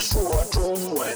说中文。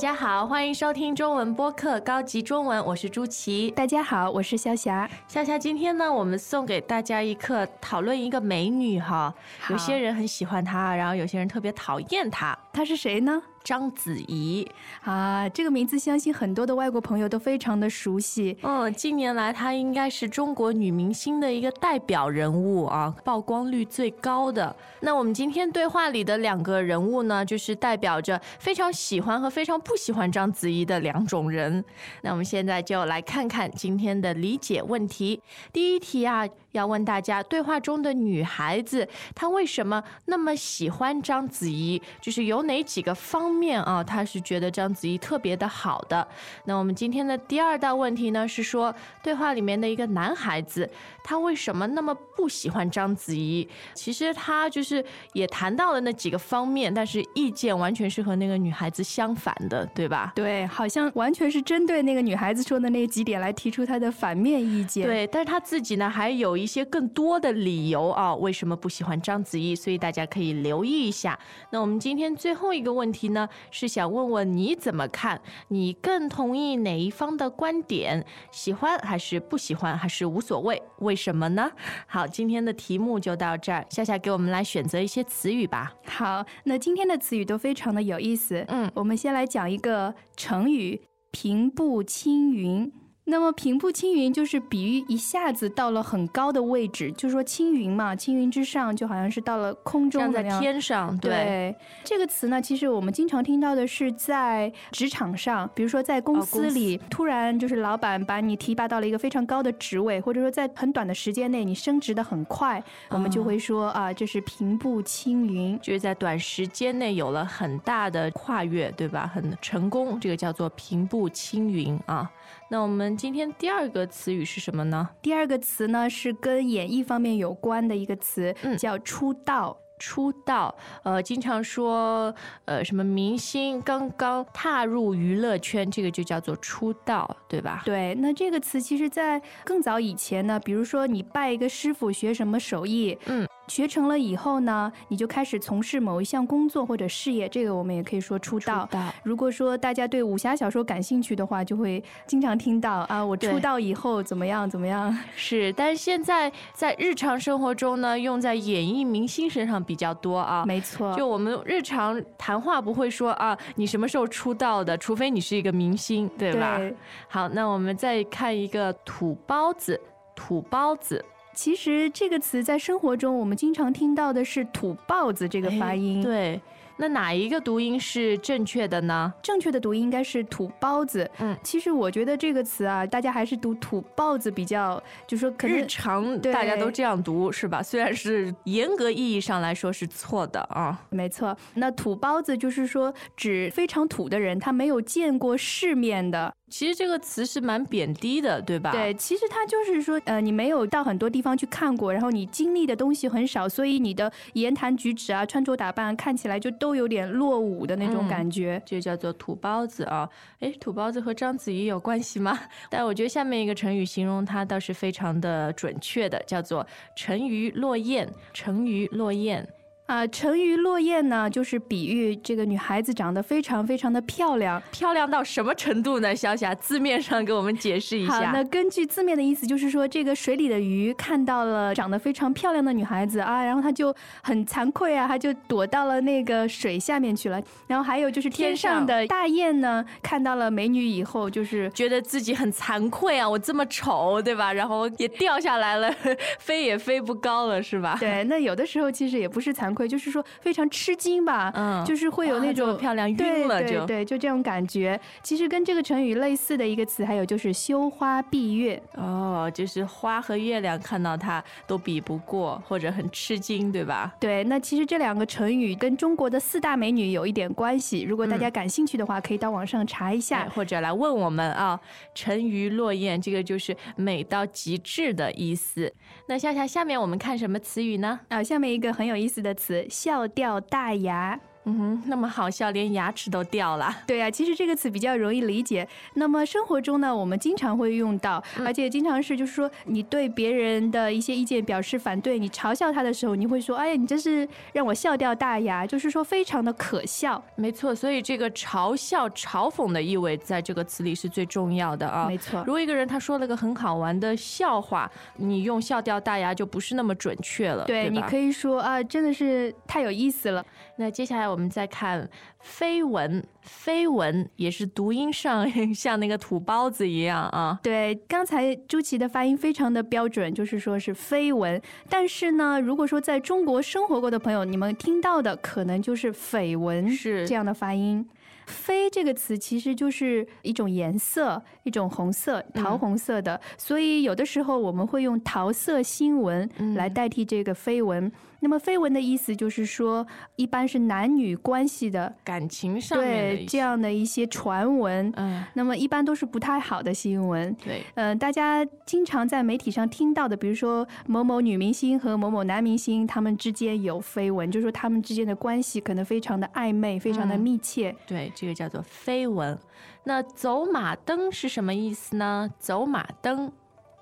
家好，欢迎收听中文播客高级中文，我是朱琪。大家好，我是肖霞。肖霞，今天呢，我们送给大家一课，讨论一个美女哈。有些人很喜欢她，然后有些人特别讨厌她。她是谁呢？章子怡，啊，这个名字相信很多的外国朋友都非常的熟悉。嗯，近年来她应该是中国女明星的一个代表人物啊，曝光率最高的。那我们今天对话里的两个人物呢，就是代表着非常喜欢和非常不喜欢章子怡的两种人。那我们现在就来看看今天的理解问题。第一题啊，要问大家，对话中的女孩子她为什么那么喜欢章子怡？就是有哪几个方面啊，他是觉得章子怡特别的好的？那我们今天的第二道问题呢，是说对话里面的一个男孩子，他为什么那么不喜欢章子怡？其实他就是也谈到了那几个方面，但是意见完全是和那个女孩子相反的，对吧？对，好像完全是针对那个女孩子说的那几点来提出他的反面意见。，对，但是他自己呢，还有一些更多的理由啊，为什么不喜欢章子怡？所以大家可以留意一下。那我们今天最后一个问题呢，是想问问你怎么看？你更同意哪一方的观点？喜欢还是不喜欢，还是无所谓？为什么呢？好，今天的题目就到这儿，夏夏给我们来选择一些词语吧。好，那今天的词语都非常的有意思。嗯，我们先来讲一个成语“平步青云”。那么平步青云就是比喻一下子到了很高的位置，就说青云嘛，青云之上就好像是到了空中站在。天上，对，对这个词呢，其实我们经常听到的是在职场上，比如说在公司里，突然就是老板把你提拔到了一个非常高的职位，或者说在很短的时间内你升职的很快，我们就会说啊，这是平步青云。就是在短时间内有了很大的跨越，对吧？很成功，这个叫做平步青云啊。那我们今天第二个词语是什么呢？第二个词呢是跟演艺方面有关的一个词，嗯叫出道。出道，呃，经常说，呃，什么明星刚刚踏入娱乐圈，这个就叫做出道，对吧？对，那这个词其实，在更早以前呢，比如说你拜一个师傅学什么手艺，嗯，学成了以后呢，你就开始从事某一项工作或者事业，这个我们也可以说出道。出道，如果说大家对武侠小说感兴趣的话，就会经常听到啊，我出道以后怎么样怎么样。是，但是现在在日常生活中呢，用在演艺明星身上比较多啊。没错，就我们日常谈话不会说啊，你什么时候出道的？除非你是一个明星，对吧？对。好，那我们再看一个土包子，土包子其实这个词在生活中我们经常听到的是“土包子”这个发哎音。对，那哪一个读音是正确的呢？正确的读音应该是土包子。嗯，其实我觉得这个词啊，大家还是读土包子比较，就说可能日常对大家都这样读是吧？虽然是严格意义上来说是错的啊。没错。那土包子就是说指非常土的人，他没有见过世面的。其实这个词是蛮贬低的，对吧？对，其实它就是说，呃，你没有到很多地方去看过，然后你经历的东西很少，所以你的言谈举止啊、穿着打扮看起来就都有点落伍的那种嗯感觉。就叫做土包子啊。诶，土包子和章子怡有关系吗？但我觉得下面一个成语形容它倒是非常的准确的，叫做沉鱼落雁。沉鱼落雁。啊、沉鱼落雁呢，就是比喻这个女孩子长得非常非常的漂亮。漂亮到什么程度呢？小霞字面上给我们解释一好，下。那根据字面的意思，就是说这个水里的鱼看到了长得非常漂亮的女孩子啊，然后她就很惭愧啊，她就躲到了那个水下面去了。然后还有就是天上的大雁呢，看到了美女以后，就是觉得自己很惭愧啊，我这么丑，对吧？然后也掉下来了，飞也飞不高了，是吧？对，那有的时候其实也不是惭愧，就是说非常吃惊吧，嗯就是会有那种漂亮晕了就对对，就这种感觉。其实跟这个成语类似的一个词，还有就是羞花闭月。哦，就是花和月亮看到它都比不过，或者很吃惊，对吧？对，那其实这两个成语跟中国的四大美女有一点关系。如果大家感兴趣的话，可以到网上查一下。哎或者来问我们啊，沉鱼落雁，这个就是美到极致的意思。那夏夏，下面我们看什么词语呢？啊，下面一个很有意思的词笑掉大牙。嗯哼，那么好笑，连牙齿都掉了。对呀、其实这个词比较容易理解。那么生活中呢，我们经常会用到，而且经常是就是说，你对别人的一些意见表示反对，你嘲笑他的时候，你会说：“哎呀，你真是让我笑掉大牙。”就是说非常的可笑。没错，所以这个嘲笑、嘲讽的意味在这个词里是最重要的啊。没错如果一个人他说了个很好玩的笑话，你用笑掉大牙就不是那么准确了，对，对你可以说啊，真的是太有意思了。那接下来我们再看飞蚊，飞蚊也是读音上 像那个土包子一样啊。对，刚才朱琪的发音非常的标准，就是说是飞蚊。但是呢，如果说在中国生活过的朋友，你们听到的可能就是绯闻是这样的发音。绯这个词其实就是一种颜色，一种红色，桃红色的，所以有的时候我们会用桃色新闻来代替这个绯闻。那么绯闻的意思就是说，一般是男女关系的，感情上对这样的一些传闻。嗯，那么一般都是不太好的新闻。对，嗯、大家经常在媒体上听到的，比如说某某女明星和某某男明星，他们之间有绯闻，就是说他们之间的关系可能非常的暧昧，非常的嗯密切。对，这个叫做绯闻。那走马灯是什么意思呢？走马灯，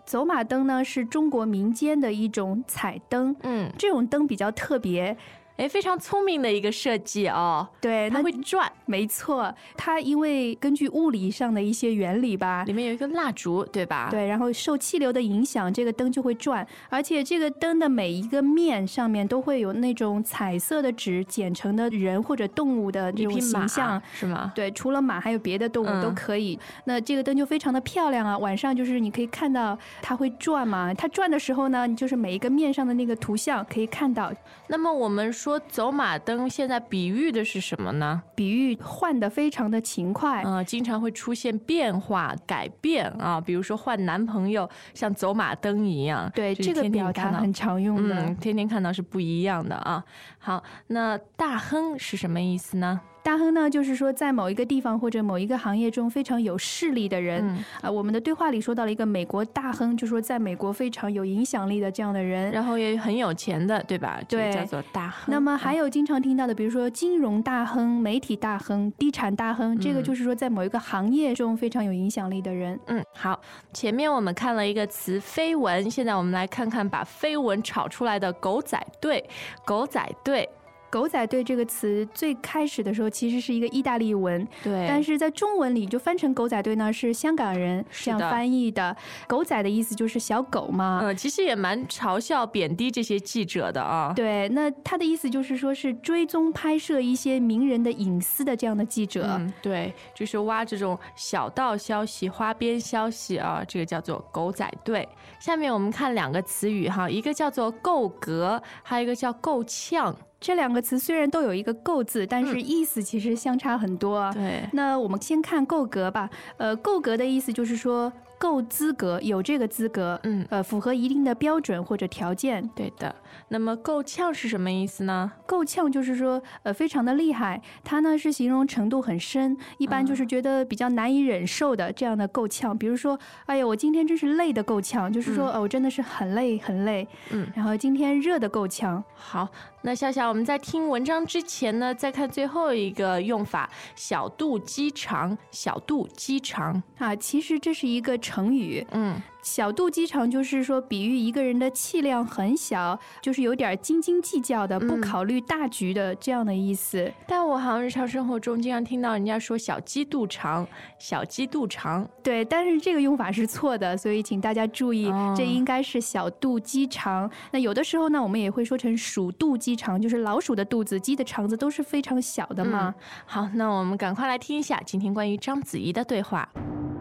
走马灯呢是中国民间的一种彩灯，嗯，这种灯比较特别。哎，非常聪明的一个设计哦，对，它会转，没错，它因为根据物理上的一些原理吧，里面有一个蜡烛，对吧？，对，然后受气流的影响，这个灯就会转，而且这个灯的每一个面上面都会有那种彩色的纸剪成的人或者动物的这种形象。是吗？对，除了马，还有别的动物都嗯可以。那这个灯就非常的漂亮啊！晚上就是你可以看到它会转嘛，它转的时候呢，你就是每一个面上的那个图像可以看到，那么我们说走马灯，现在比喻的是什么呢？比喻换的非常的勤快。嗯、经常会出现变化、改变啊，比如说换男朋友，像走马灯一样。对，这个表达很常用的。嗯，天天看到是不一样的啊。好，那大亨是什么意思呢？大亨呢，就是说在某一个地方或者某一个行业中非常有势力的人。嗯，啊，我们的对话里说到了一个美国大亨，就说在美国非常有影响力的这样的人。然后也很有钱的，对吧？对叫做大亨。那么还有，经常听到的，比如说金融大亨、媒体大亨、地产大亨，这个嗯就是说在某一个行业中非常有影响力的人。嗯，好，前面我们看了一个词绯闻，现在我们来看看把绯闻炒出来的狗仔队。狗仔队，狗仔队这个词最开始的时候其实是一个意大利文，对，但是在中文里就翻成狗仔队呢是香港人这样翻译的。狗仔的意思就是小狗嘛。嗯，其实也蛮嘲笑、贬低这些记者的啊。对，那他的意思就是说，是追踪拍摄一些名人的隐私的这样的记者。嗯，对，就是挖这种小道消息、花边消息啊，这个叫做狗仔队。下面我们看两个词语哈，一个叫做够格，还有一个叫够呛。这两个词虽然都有一个“够”字，但是意思其实相差很多啊。对，那我们先看够格吧。呃，够格的意思就是说够资格，有这个资格，嗯，呃，符合一定的标准或者条件。对的。那么够呛是什么意思呢？够呛就是说，呃，非常的厉害。它呢是形容程度很深，一般就是觉得比较难以忍受的这样的够呛。比如说，哎呀，我今天真是累的够呛，就是说，哦，我真的是很累很累。嗯，然后今天热的够呛。好，那笑笑，我们在听文章之前呢，再看最后一个用法：小肚鸡肠。小肚鸡肠。啊，其实这是一个成语，嗯，小肚鸡肠就是说比喻一个人的气量很小，就是有点斤斤计较的，不嗯考虑大局的这样的意思。但我好像日常生活中经常听到人家说小鸡肚肠，小鸡肚肠。对，但是这个用法是错的，所以请大家注意，哦这应该是小肚鸡肠。那有的时候呢，我们也会说成鼠肚鸡肠，就是老鼠的肚子、鸡的肠子都是非常小的嘛。好，那我们赶快来听一下今天关于章子怡的对话。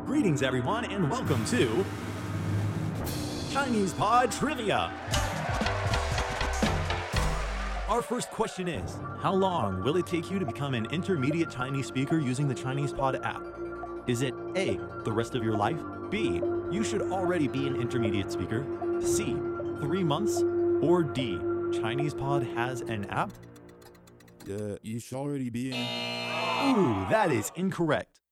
Greetings, everyone, and welcome to Chinese Pod Trivia. Our first question is How long will it take you to become an intermediate Chinese speaker using the Chinese Pod app? Is it A, the rest of your life? B, you should already be an intermediate speaker? C, three months? Or D, Chinese Pod has an app? Uh, you should already be in. Ooh, that is incorrect.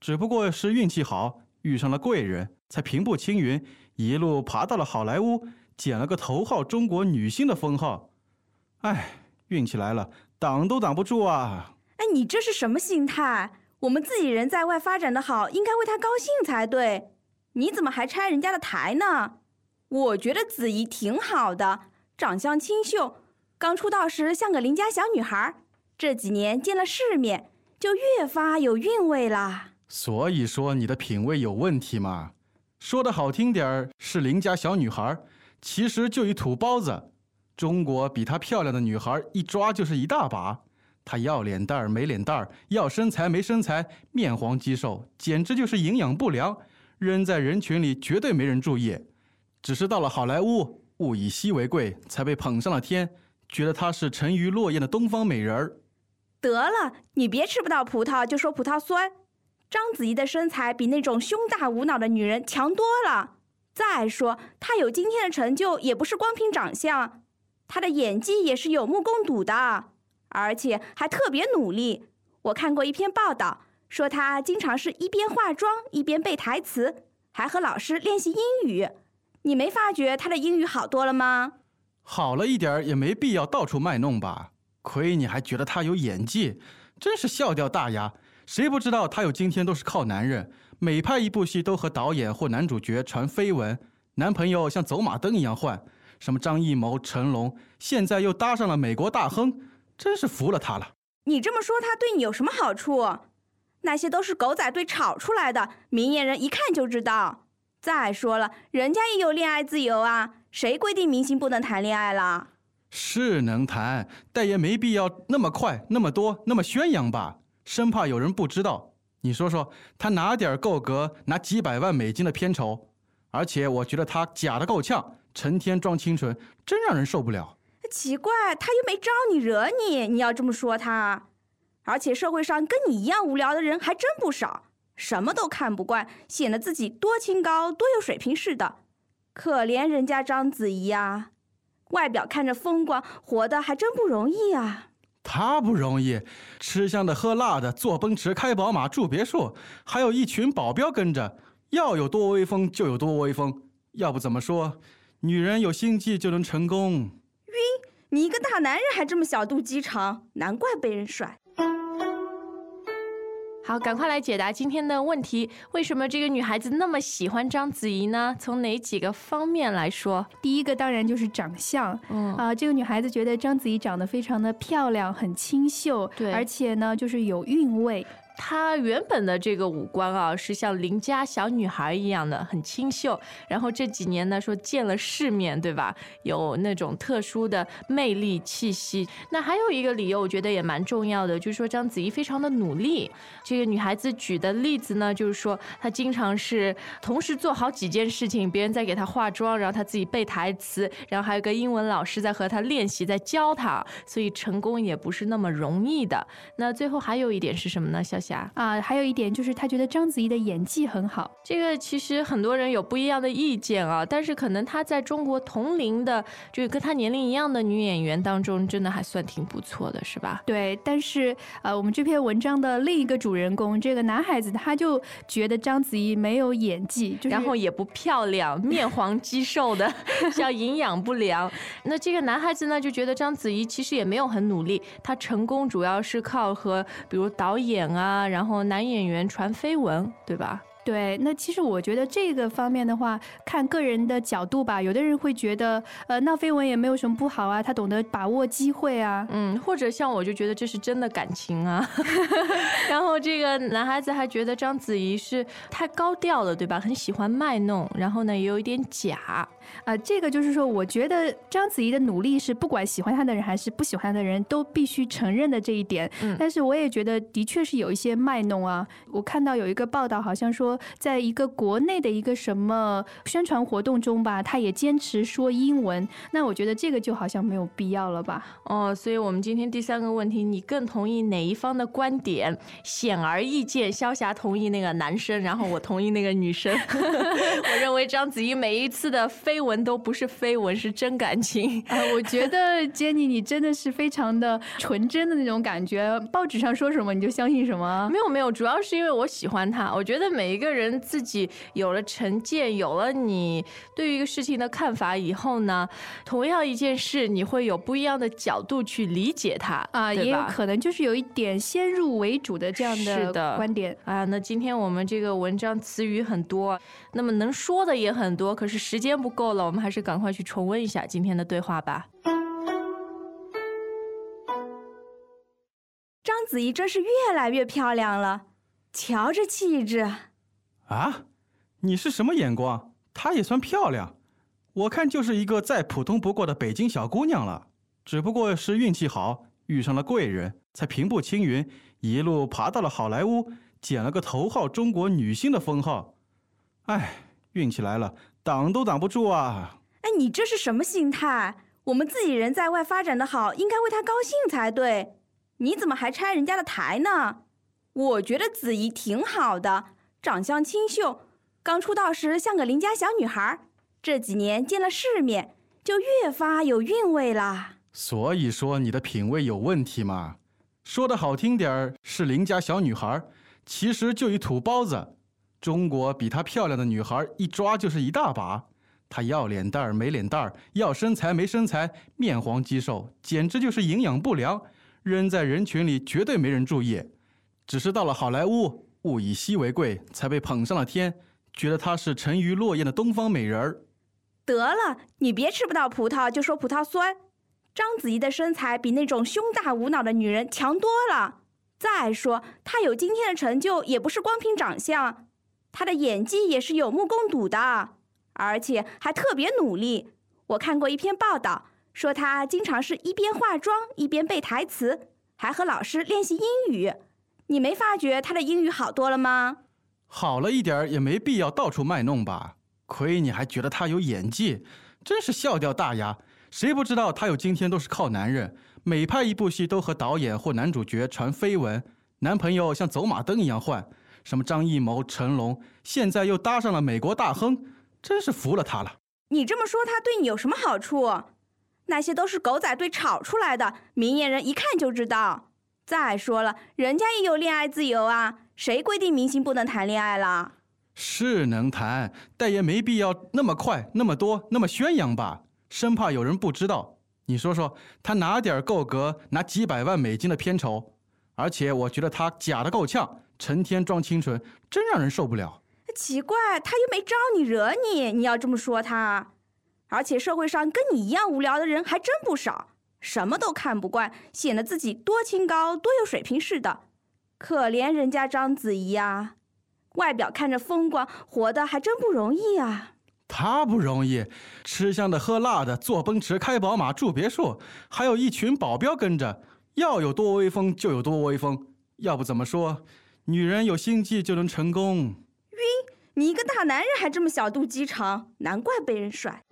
只不过是运气好，遇上了贵人，才平步青云，一路爬到了好莱坞，捡了个头号中国女星的封号。哎，运气来了，挡都挡不住啊！哎，你这是什么心态？我们自己人在外发展的好，应该为她高兴才对。你怎么还拆人家的台呢？我觉得子怡挺好的，长相清秀，刚出道时像个邻家小女孩，这几年见了世面，就越发有韵味啦。所以说你的品味有问题嘛？说的好听点儿是邻家小女孩，其实就一土包子。中国比她漂亮的女孩一抓就是一大把，她要脸蛋儿没脸蛋儿，要身材没身材，面黄肌瘦，简直就是营养不良。扔在人群里绝对没人注意，只是到了好莱坞，物以稀为贵，才被捧上了天，觉得她是沉鱼落雁的东方美人儿。得了，你别吃不到葡萄就说葡萄酸。章子怡的身材比那种胸大无脑的女人强多了。再说，她有今天的成就，也不是光凭长相，她的演技也是有目共睹的，而且还特别努力。我看过一篇报道，说她经常是一边化妆一边背台词，还和老师练习英语。你没发觉她的英语好多了吗？好了一点也没必要到处卖弄吧？亏你还觉得她有演技，真是笑掉大牙！谁不知道她有今天都是靠男人，每拍一部戏都和导演或男主角传绯闻，男朋友像走马灯一样换，什么张艺谋、成龙，现在又搭上了美国大亨，真是服了她了。你这么说，她对你有什么好处？那些都是狗仔队炒出来的，明眼人一看就知道。再说了，人家也有恋爱自由啊，谁规定明星不能谈恋爱了？是能谈，但也没必要那么快、那么多、那么宣扬吧，生怕有人不知道。你说说，他哪点够格拿几百万美金的片酬？而且我觉得他假的够呛，成天装清纯，真让人受不了。奇怪，他又没招你惹你，你要这么说他。而且社会上跟你一样无聊的人还真不少，什么都看不惯，显得自己多清高、多有水平似的。可怜人家章子怡呀，外表看着风光，活得还真不容易啊。他不容易，吃香的喝辣的，坐奔驰开宝马住别墅，还有一群保镖跟着，要有多威风就有多威风。要不怎么说，女人有心计就能成功。晕你一个大男人还这么小肚鸡肠，难怪被人甩。好，赶快来解答今天的问题：为什么这个女孩子那么喜欢章子怡呢？从哪几个方面来说？第一个当然就是长相，嗯啊、这个女孩子觉得章子怡长得非常的漂亮，很清秀，对而且呢就是有韵味。她原本的这个五官啊，是像邻家小女孩一样的，很清秀。然后这几年呢，说见了世面，对吧？有那种特殊的魅力气息。那还有一个理由，我觉得也蛮重要的，就是说章子怡非常的努力。这个女孩子举的例子呢，就是说她经常是同时做好几件事情，别人在给她化妆，然后她自己背台词，然后还有个英文老师在和她练习，在教她，所以成功也不是那么容易的。那最后还有一点是什么呢？小霞？啊、还有一点就是他觉得章子怡的演技很好。这个其实很多人有不一样的意见啊，但是可能她在中国同龄的，就是跟她年龄一样的女演员当中，真的还算挺不错的，是吧？对，但是呃，我们这篇文章的另一个主人公，这个男孩子，他就觉得章子怡没有演技，就是然后也不漂亮，面黄肌瘦的，像营养不良。那这个男孩子呢，就觉得章子怡其实也没有很努力，他成功主要是靠和比如导演啊，然后男演员传绯闻，对吧？对，那其实我觉得这个方面的话，看个人的角度吧。有的人会觉得，呃，闹绯闻也没有什么不好啊，他懂得把握机会啊。嗯，或者像我就觉得这是真的感情啊。然后这个男孩子还觉得章子怡是太高调了，对吧？很喜欢卖弄，然后呢也有一点假。啊，这个就是说，我觉得章子怡的努力是不管喜欢她的人还是不喜欢她的人都必须承认的这一点。嗯但是我也觉得的确是有一些卖弄啊。我看到有一个报道，好像说在一个国内的一个什么宣传活动中吧，她也坚持说英文。那我觉得这个就好像没有必要了吧？哦，所以我们今天第三个问题，你更同意哪一方的观点？显而易见，萧霞同意那个男生，然后我同意那个女生。我认为章子怡每一次的绯闻都不是绯闻，是真感情。啊，我觉得 Jenny 你真的是非常的纯真的那种感觉，报纸上说什么你就相信什么。没有没有，主要是因为我喜欢他。我觉得每一个人自己有了成见，有了你对于一个事情的看法以后呢，同样一件事，你会有不一样的角度去理解它啊，也有可能就是有一点先入为主的这样的观点。啊，那今天我们这个文章词语很多，那么能说的也很多，可是时间不够够了，我们还是赶快去重温一下今天的对话吧。章子怡真是越来越漂亮了，瞧这气质。啊，你是什么眼光？她也算漂亮，我看就是一个再普通不过的北京小姑娘了，只不过是运气好，遇上了贵人，才平步青云，一路爬到了好莱坞，捡了个头号中国女星的封号。哎，运气来了，挡都挡不住啊！哎，你这是什么心态？我们自己人在外发展的好，应该为他高兴才对。你怎么还拆人家的台呢？我觉得子怡挺好的，长相清秀，刚出道时像个邻家小女孩，这几年见了世面，就越发有韵味啦。所以说你的品味有问题嘛？说的好听点儿是邻家小女孩，其实就一土包子。中国比她漂亮的女孩一抓就是一大把，她要脸蛋儿没脸蛋儿，要身材没身材，面黄肌瘦，简直就是营养不良。扔在人群里绝对没人注意，只是到了好莱坞，物以稀为贵，才被捧上了天，觉得她是沉鱼落雁的东方美人儿。得了，你别吃不到葡萄就说葡萄酸。章子怡的身材比那种胸大无脑的女人强多了。再说，她有今天的成就，也不是光凭长相，她的演技也是有目共睹的，而且还特别努力。我看过一篇报道，说她经常是一边化妆一边背台词，还和老师练习英语。你没发觉她的英语好多了吗？好了一点也没必要到处卖弄吧？亏你还觉得他有演技，真是笑掉大牙！谁不知道他有今天都是靠男人，每拍一部戏都和导演或男主角传绯闻，男朋友像走马灯一样换，什么张艺谋、成龙，现在又搭上了美国大亨，真是服了他了。你这么说，他对你有什么好处？那些都是狗仔队炒出来的，明眼人一看就知道。再说了，人家也有恋爱自由啊，谁规定明星不能谈恋爱了？是能谈，但也没必要那么快、那么多、那么宣扬吧，生怕有人不知道。你说说，他哪点儿够格拿几百万美金的片酬？而且我觉得他假的够呛，成天装清纯，真让人受不了。奇怪，他又没招你惹你，你要这么说他。而且社会上跟你一样无聊的人还真不少，什么都看不惯，显得自己多清高、多有水平似的。可怜人家章子怡啊、外表看着风光，活得还真不容易啊。他不容易，吃香的喝辣的，坐奔驰开宝马住别墅，还有一群保镖跟着，要有多威风就有多威风。要不怎么说，女人有心计就能成功。晕你一个大男人还这么小肚鸡肠，难怪被人甩。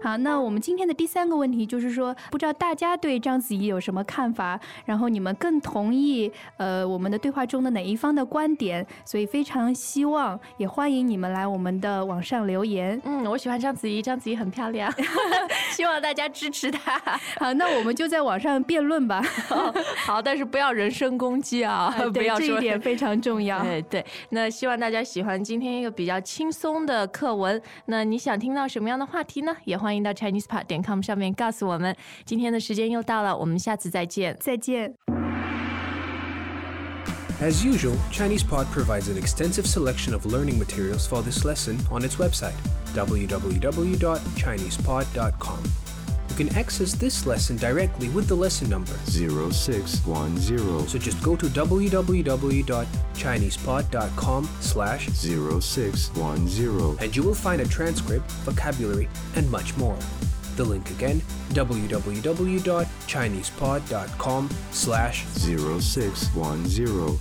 好，那我们今天的第三个问题就是说，不知道大家对章子怡有什么看法？然后你们更同意呃我们的对话中的哪一方的观点？所以非常希望，也欢迎你们来我们的网上留言。嗯，我喜欢章子怡，章子怡很漂亮，希望大家支持她。好，那我们就在网上辩论吧。好，但是不要人身攻击啊，呃不要说一点非常重要。对对，那希望大家喜欢今天一个比较轻松的课文。那你想听到什么样的话题呢？也欢迎到 ChinesePod 点 com 上面告诉我们。今天的时间又到了，我们下次再见。再见。 As usual, ChinesePod provides an extensive selection of learning materials for this lesson on its website, www.chinesepod.com. You can access this lesson directly with the lesson number. 0610 So just go to www.chinesepod.com slash 0610 and you will find a transcript, vocabulary, and much more. The link again, www.chinesepod.com slash 0610